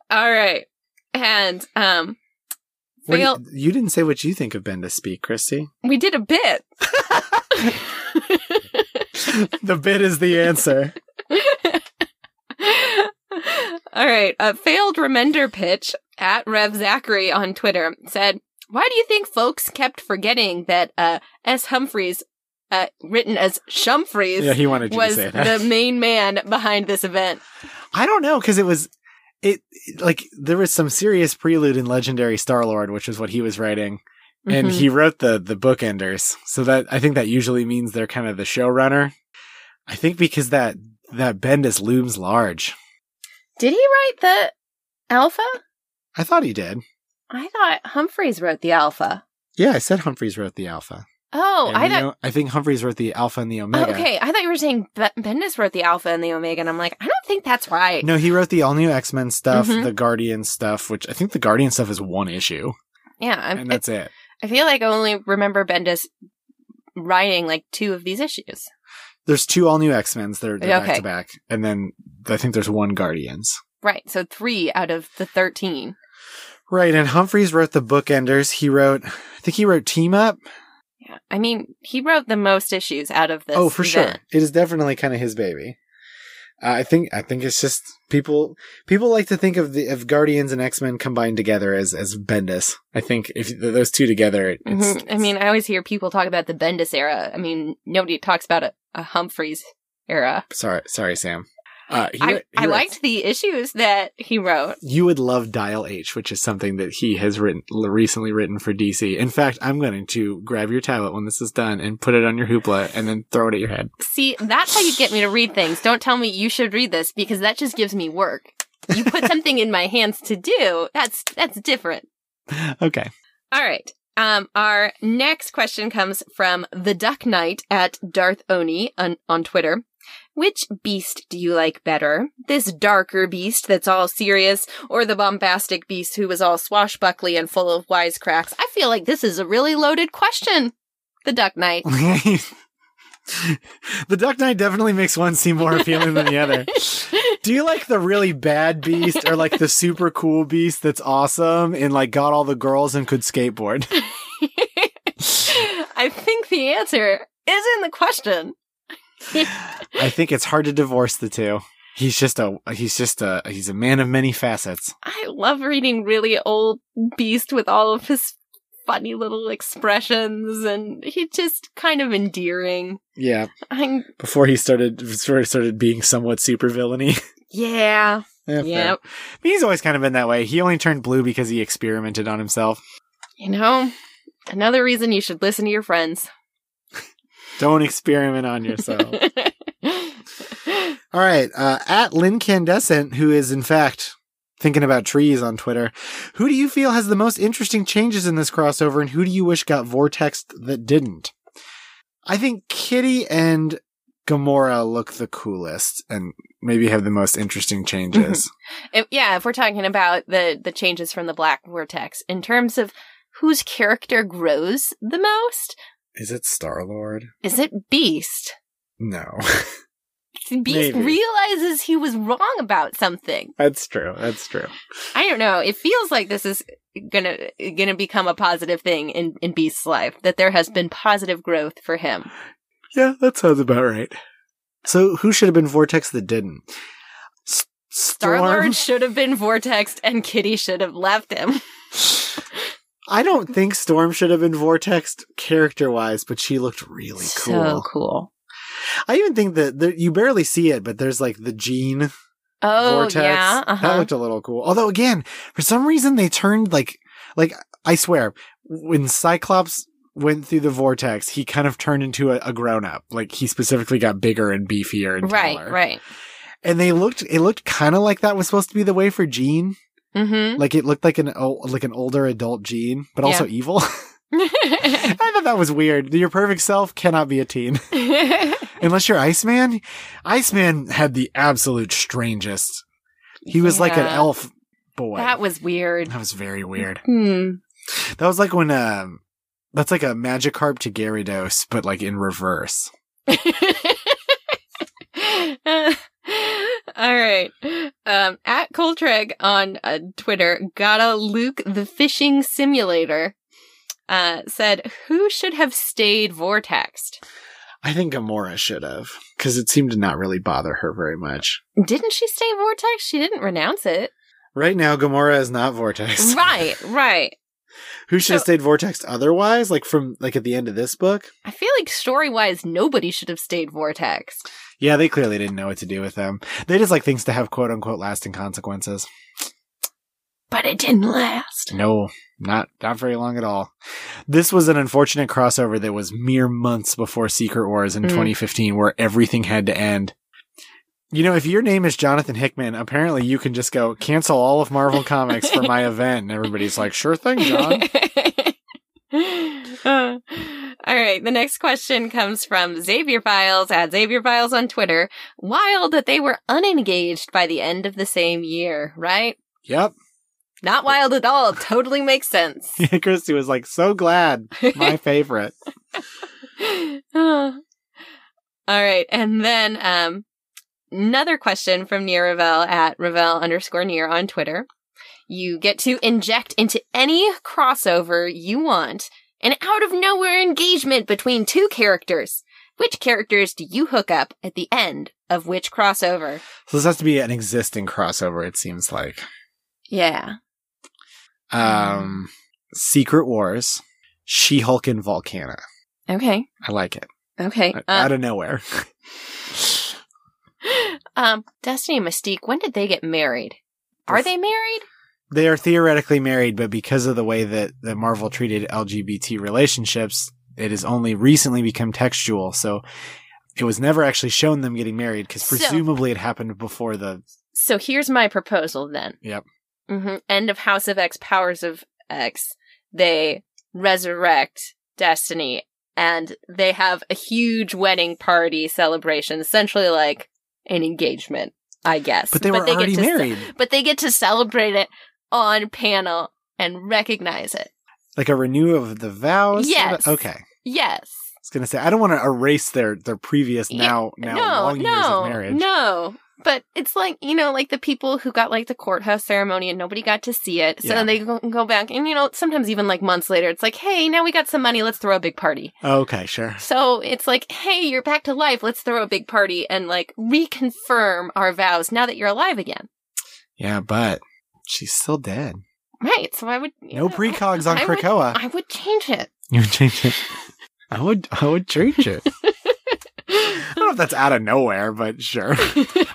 All right. And um fail you, you didn't say what you think of Bendis speak, Christy. we did a bit. the bit is the answer. All right. A failed remender pitch at Rev Zachary on Twitter said, Why do you think folks kept forgetting that uh S. Humphries uh written as Shumphreys Yeah, he wanted you was to say that. the main man behind this event? I don't know because it was it like there was some serious prelude in Legendary Star Lord, which is what he was writing, and Mhm. he wrote the the bookenders. So that I think that usually means they're kind of the showrunner. I think because that that Bendis looms large. Did he write the alpha? I thought he did. I thought Humphries wrote the alpha. Yeah, I said Humphries wrote the Alpha. Oh, And I thought. O- I think Humphries wrote the Alpha and the Oh, Omega. okay, I thought you were saying Be- Bendis wrote the Alpha and the Omega, and I'm like, I don't think that's right. No, he wrote the all new X Men stuff, Mhm. the Guardian stuff, which I think the Guardian stuff is one issue, Yeah, I'm, and that's it. I feel like I only remember Bendis writing like two of these issues. There's two all new X Men's. They're, they're back to back, and then I think there's one Guardians. Right, so three out of the 13. Right, and Humphries wrote the bookenders. He wrote, I think he wrote Team Up. Yeah, I mean, he wrote the most issues out of this. oh, for sure, it is definitely kind of his baby. Uh, I think I think it's just people people like to think of the of Guardians and X Men combined together as as Bendis. I think if those two together, it- it's, Mhm. I mean, I always hear people talk about the Bendis era. I mean, nobody talks about a, a Humphries era. sorry, sorry, Sam. Uh, he I, he I liked the issues that he wrote. You would love Dial H, which is something that he has written recently written for DC. In fact, I'm going to grab your tablet when this is done and put it on your hoopla and then throw it at your head. See, that's how you get me to read things. Don't tell me you should read this because that just gives me work. You put something in my hands to do. That's that's different. Okay. All right. Um, our next question comes from the Duck Knight at Darth Oni on, on Twitter. Which beast do you like better? This darker beast that's all serious, or the bombastic beast who was all swashbuckly and full of wisecracks? I feel like this is a really loaded question. The Duck Knight. the Duck Knight definitely makes one seem more appealing than the other. Do you like the really bad beast or like the super cool beast that's awesome and like got all the girls and could skateboard? I think the answer is in the question. I think it's hard to divorce the two. He's just a he's just a he's a man of many facets. I love reading really old Beast with all of his funny little expressions, and he's just kind of endearing. Yeah, I'm, before he started sort of started being somewhat super villainy. yeah, Yeah, yep. I mean, he's always kind of been that way. He only turned blue because he experimented on himself. You know, another reason you should listen to your friends. Don't experiment on yourself. All right, uh, at Lincandescent, who is in fact thinking about trees on Twitter, who do you feel has the most interesting changes in this crossover, and who do you wish got vortexed that didn't? I think Kitty and Gamora look the coolest and maybe have the most interesting changes. If, yeah, if we're talking about the the changes from the Black Vortex in terms of whose character grows the most, Is it Star Lord? is it Beast? No. Beast Maybe. realizes he was wrong about something. That's true. That's true. I don't know. It feels like this is gonna gonna become a positive thing in in Beast's life. That there has been positive growth for him. Yeah, that sounds about right. So who should have been Vortex that didn't? S- Star Lord should have been Vortexed, and Kitty should have left him. I don't think Storm should have been Vortex character wise, but she looked really cool. So cool. I even think that there, you barely see it, but there's like the Jean Oh vortex. yeah, That uh-huh. looked a little cool. Although again, for some reason they turned like like I swear, when Cyclops went through the vortex, he kind of turned into a, a grown up. Like he specifically got bigger and beefier and right, taller. right. And they looked it looked kind of like that was supposed to be the way for Jean. Mm-hmm. Like it looked like an like an older adult Jean, but also evil. I thought that was weird. Your perfect self cannot be a teen. Unless you're Iceman. Iceman had the absolute strangest. He was like an elf boy. that was weird. That was very weird. Hmm. That was like when um that's like a Magikarp to Gyarados, but like in reverse. All right. Um, at Coltreg on uh, Twitter, gotta Luke the fishing simulator, uh, said, who should have stayed vortexed? I think Gamora should have, because it seemed to not really bother her very much. Didn't she stay vortex? She didn't renounce it. Right now, Gamora is not Vortex. right, right. Who should have stayed Vortex otherwise? Like from like at the end of this book? I feel like story wise, nobody should have stayed vortex. Yeah, they clearly didn't know what to do with them. They just like things to have quote unquote lasting consequences. But it didn't last. No, not not very long at all. This was an unfortunate crossover that was mere months before Secret Wars in Mm. 2015, where everything had to end. You know, if your name is Jonathan Hickman, apparently you can just go cancel all of Marvel Comics for my event, and everybody's like, "Sure thing, John." Uh, all right. The next question comes from Xavier Files at Xavier Files on Twitter. Wild that they were unengaged by the end of the same year, right? yep. Not wild at all. Totally makes sense. Christy was like, "So glad, my favorite." all right. And then, um, another question from Near Ravel at Ravel underscore Near on Twitter. You get to inject into any crossover you want an out of nowhere engagement between two characters. Which characters do you hook up at the end of which crossover? So this has to be an existing crossover. It seems like Yeah. um, Secret Wars, She Hulk, and Volcana. Okay. I like it. Okay. Out Um, of nowhere. um, Destiny and Mystique, when did they get married? Are they married? They are theoretically married, but because of the way that, that Marvel treated LGBT relationships, it has only recently become textual. So it was never actually shown them getting married because So- presumably it happened before the. So here's my proposal then. Yep. hmm End of House of X, Powers of X. They resurrect Destiny and they have a huge wedding party celebration, essentially like an engagement, I guess. But they were get already to ce- married. but they get to celebrate it on panel and recognize it. like a renew of the vows? Yes. Okay. Yes. I was going to say, I don't want to erase their, their previous Yeah, now, now no, long years no, of marriage. No. But it's like, you know, like the people who got like the courthouse ceremony and nobody got to see it. So Yeah. then they go, go back and, you know, sometimes even like months later, it's like, hey, now we got some money. Let's throw a big party. Okay, sure. So it's like, hey, you're back to life. Let's throw a big party and like reconfirm our vows now that you're alive again. Yeah, but she's still dead. Right. So I would. No know, precogs on I would- Krakoa. I would change it. You would change it. I would, I would change it. I don't know if that's out of nowhere, but sure.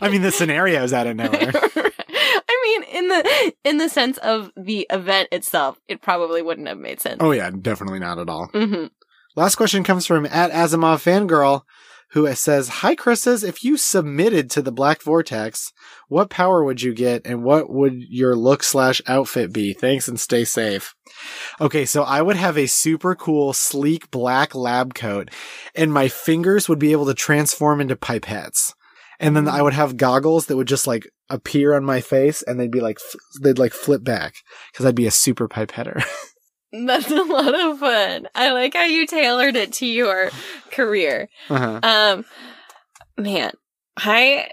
I mean, the scenario is out of nowhere. I mean, in the in the sense of the event itself, it probably wouldn't have made sense. Oh yeah, definitely not at all. hmm Last question comes from at Asimov Fangirl, who says, Hi, Chris's. If you submitted to the Black Vortex, what power would you get and what would your look slash outfit be? Thanks and stay safe. Okay, so I would have a super cool, sleek black lab coat and my fingers would be able to transform into pipettes. And then mm-hmm. I would have goggles that would just like appear on my face and they'd be like, f- they'd like flip back because I'd be a super pipetter. That's a lot of fun. I like how you tailored it to your career. uh-huh. Um, man, I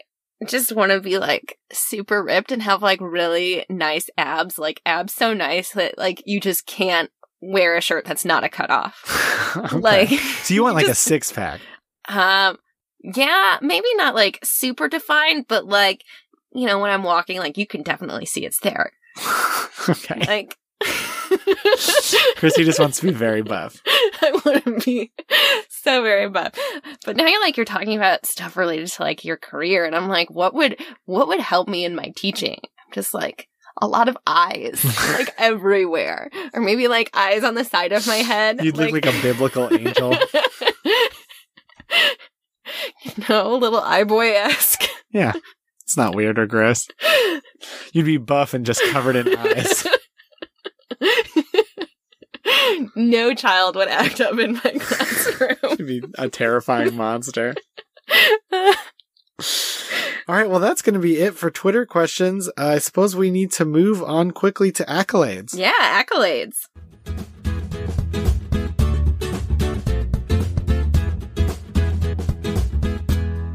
just want to be like super ripped and have like really nice abs, like abs so nice that like you just can't wear a shirt that's not a cutoff. Okay. Like, so you want like just- a six pack? um, yeah, maybe not like super defined, but like, you know, when I'm walking, like you can definitely see it's there. okay. Like, Chrissy just wants to be very buff. I want to be so very buff. But now you're like you're talking about stuff related to like your career, and I'm like, what would what would help me in my teaching? I'm just like a lot of eyes, like everywhere, or maybe like eyes on the side of my head. You'd look like a biblical angel. you know, little eye boy esque. Yeah. It's not weird or gross. You'd be buff and just covered in eyes. No child would act up in my classroom. You'd be a terrifying monster. All right, well, that's going to be it for Twitter questions. Uh, I suppose we need to move on quickly to accolades. yeah, accolades.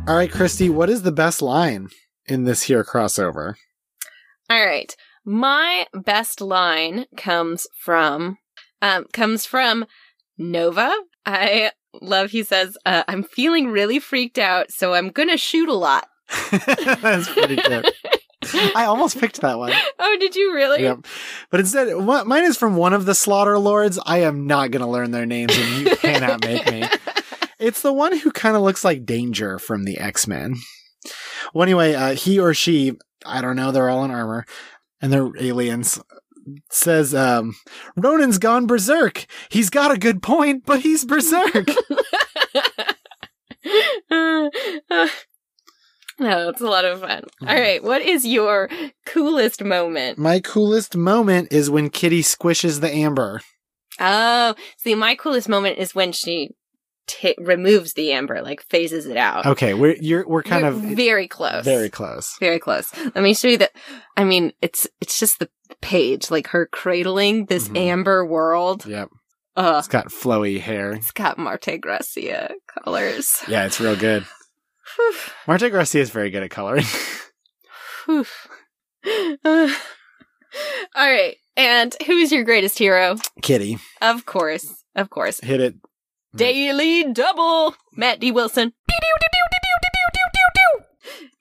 All right, Christy, what is the best line in this here crossover? All right. My best line comes from um comes from Nova. I love he says, uh, I'm feeling really freaked out, so I'm gonna shoot a lot. that's pretty good. I almost picked that one. Oh, did you really? Yep. But instead, wha- mine is from one of the Slaughter Lords. I am not going to learn their names, and you cannot make me. It's the one who kind of looks like Danger from the X Men. Well, anyway, uh, he or she, I don't know, they're all in armor, and they're aliens. Says, um, Ronan's gone berserk. He's got a good point, but he's berserk. no, it's a lot of fun. All right, what is your coolest moment? My coolest moment is when Kitty squishes the amber. Oh, see, my coolest moment is when she ta removes the amber, like phases it out. Okay, we're you're we're kind We're of very close. very close. very close. Let me show you that. I mean, it's it's just the page, like her cradling this Mhm. amber world. Yep, Uh, it's got flowy hair. it's got Marte Gracia colors. Yeah, it's real good. Marte Gracia is very good at coloring. Uh, all right, and who's your greatest hero? Kitty, Of course, of course, hit it. Daily Double, Matt D. Wilson.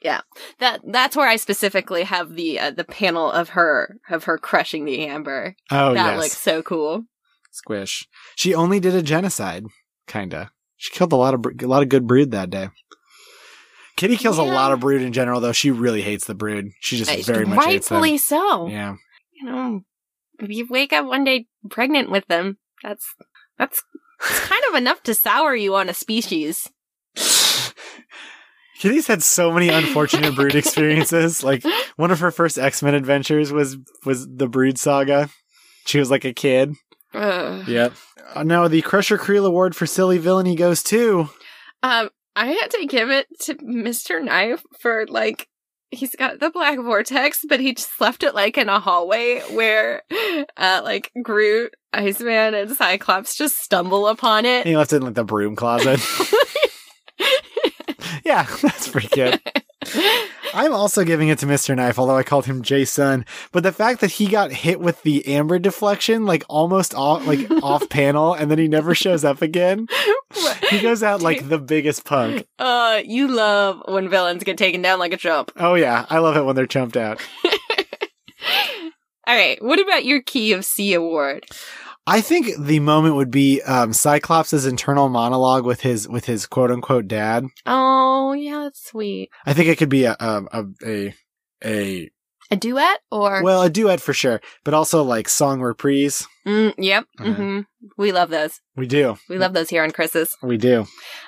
Yeah, that that's where I specifically have the uh, the panel of her of her crushing the amber. Oh that yes, looks so cool. squish. She only did a genocide, kinda. She killed a lot of a lot of good brood that day. Kitty kills a lot of brood in general, though. She really hates the brood. She just Uh, very much hates them. rightfully so. Yeah. You know, if you wake up one day pregnant with them, that's that's it's kind of enough to sour you on a species. Kitty's had so many unfortunate brood experiences. Like one of her first X Men adventures was was the Brood Saga. She was like a kid. Ugh. Yep. Uh, now the Crusher Creel Award for silly villainy goes to Um, I had to give it to Mr. Knife for like he's got the black vortex, but he just left it like in a hallway where uh like Groot, Iceman, and Cyclops just stumble upon it. he left it in like the broom closet. yeah, that's pretty good. I'm also giving it to Mr. Knife, although I called him Jason. But the fact that he got hit with the amber deflection, like almost off, like off panel, and then he never shows up again. He goes out like the biggest punk. uh, you love when villains get taken down like a chump. Oh yeah, I love it when they're chumped out. All right, what about your Key of C award? I think the moment would be um, Cyclops' internal monologue with his with his quote unquote dad. Oh, yeah, that's sweet. I think it could be a um, a a a A duet or well a duet for sure, but also like song reprise. Mm, yep. Uh-huh. hmm We love those. We do, We love those here on Chris's. we do.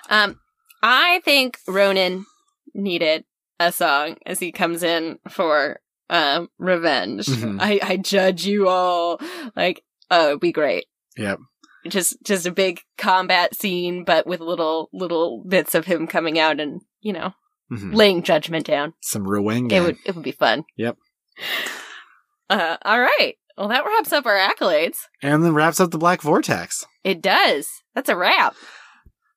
Um, I think Ronan needed a song as he comes in for um revenge. Mhm. I I judge you all. Like, oh, it'd be great. Yep. Just just a big combat scene, but with little little bits of him coming out and you know Mhm. laying judgment down. Some Ruwenga. It would it would be fun. Yep. Uh, all right. Well, that wraps up our accolades. and then wraps up the Black Vortex. It does. That's a wrap.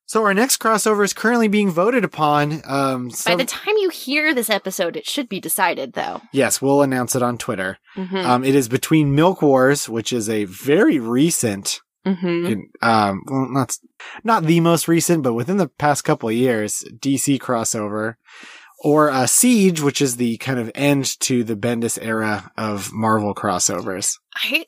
So our next crossover is currently being voted upon. Um, By the time you hear this episode, it should be decided, though. yes, we'll announce it on Twitter. Mm-hmm. Um, it is between Milk Wars, which is a very recent, mm-hmm. um, well, not not the most recent, but within the past couple of years, DC crossover, or uh, Siege, which is the kind of end to the Bendis era of Marvel crossovers. I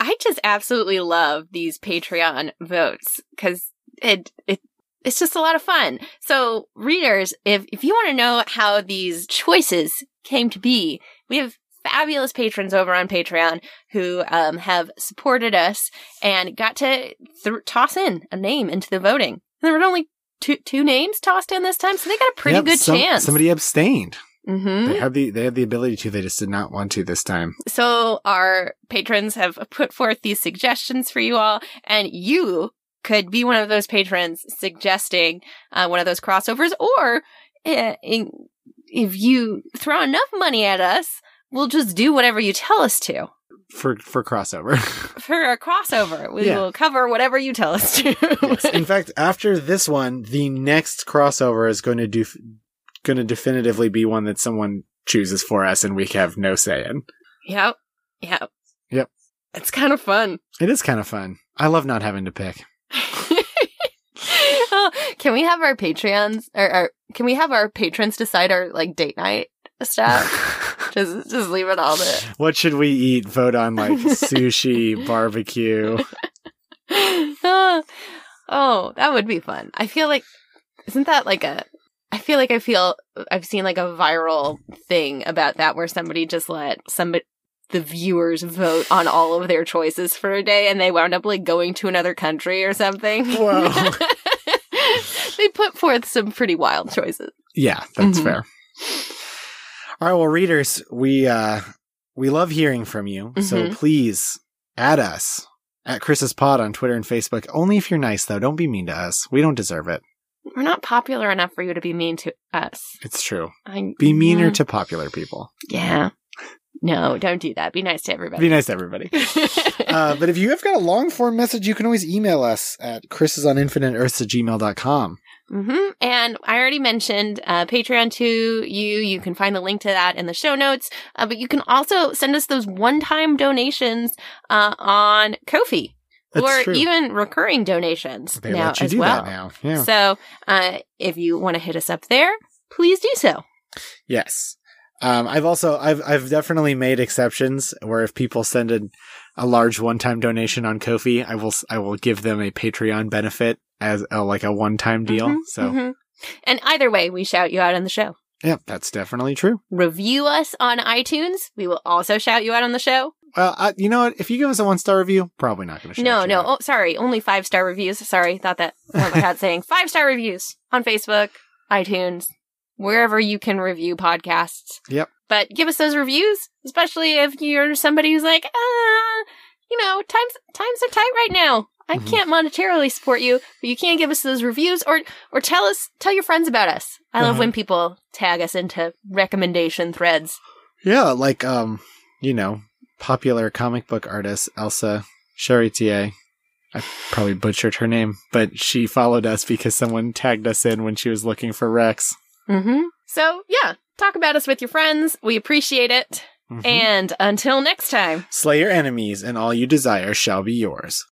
I just absolutely love these Patreon votes because it it it's just a lot of fun. So readers, if if you want to know how these choices came to be, we have fabulous patrons over on Patreon who um, have supported us and got to th- toss in a name into the voting. There were only two two names tossed in this time, so they got a pretty Yep, good some- chance. Somebody abstained. hmm They have the they have the ability to. They just did not want to this time. So our patrons have put forth these suggestions for you all, and you could be one of those patrons suggesting uh, one of those crossovers, or uh, if you throw enough money at us, we'll just do whatever you tell us to for for crossover. for a crossover. We Yeah. will cover whatever you tell us to. yes. In fact, after this one, the next crossover is going to do going to definitively be one that someone chooses for us, and we have no say in. yep, yep, Yep. It's kind of fun. It is kind of fun. I love not having to pick. Oh, can we have our Patreons or, or can we have our patrons decide our like date night stuff? just just leave it all there. what should we eat? Vote on like sushi, barbecue. oh, oh, that would be fun. I feel like isn't that like a I feel like I feel I've seen like a viral thing about that where somebody just let somebody the viewers vote on all of their choices for a day and they wound up like going to another country or something. Whoa. they put forth some pretty wild choices. Yeah, that's Mhm. fair. All right, well, readers, we uh we love hearing from you, so Mhm. please add us at Chris's Pod on Twitter and Facebook. Only if you're nice, though. Don't be mean to us. We don't deserve it. We're not popular enough for you to be mean to us. It's true. I, Be meaner Mm, to popular people. Yeah. No, don't do that. Be nice to everybody. Be nice to everybody. uh, but if you have got a long form message, you can always email us at chrisisoninfiniteearths at gmail.com. hmm And I already mentioned uh, Patreon to you. You can find the link to that in the show notes. Uh, but you can also send us those one-time donations uh, on Ko-fi, That's or true. even recurring donations they now let you as do well. that now. Yeah. So uh, if you want to hit us up there, please do so. Yes. Um, I've also I've I've definitely made exceptions where if people send a, a large one time donation on Ko-fi, I will I will give them a Patreon benefit as a, like a one time deal. Mhm, so mhm. and either way, we shout you out on the show. yeah, that's definitely true. Review us on iTunes. We will also shout you out on the show. Well, I, you know what? If you give us a one star review, probably not going to. Show you. No, no. Oh, sorry. Only five star reviews. Sorry. Thought that my hat saying five star reviews on Facebook, iTunes, wherever you can review podcasts. Yep. But give us those reviews, especially if you're somebody who's like, ah, you know, times times are tight right now. I Mhm. can't monetarily support you, but you can give us those reviews or or tell us tell your friends about us. I love Uh-huh. when people tag us into recommendation threads. Yeah, like um, you know, popular comic book artist Elsa Charretier. I probably butchered her name, but she followed us because someone tagged us in when she was looking for Rex. Mm-hmm. So yeah, talk about us with your friends. We appreciate it. Mhm. And until next time. Slay your enemies, and all you desire shall be yours.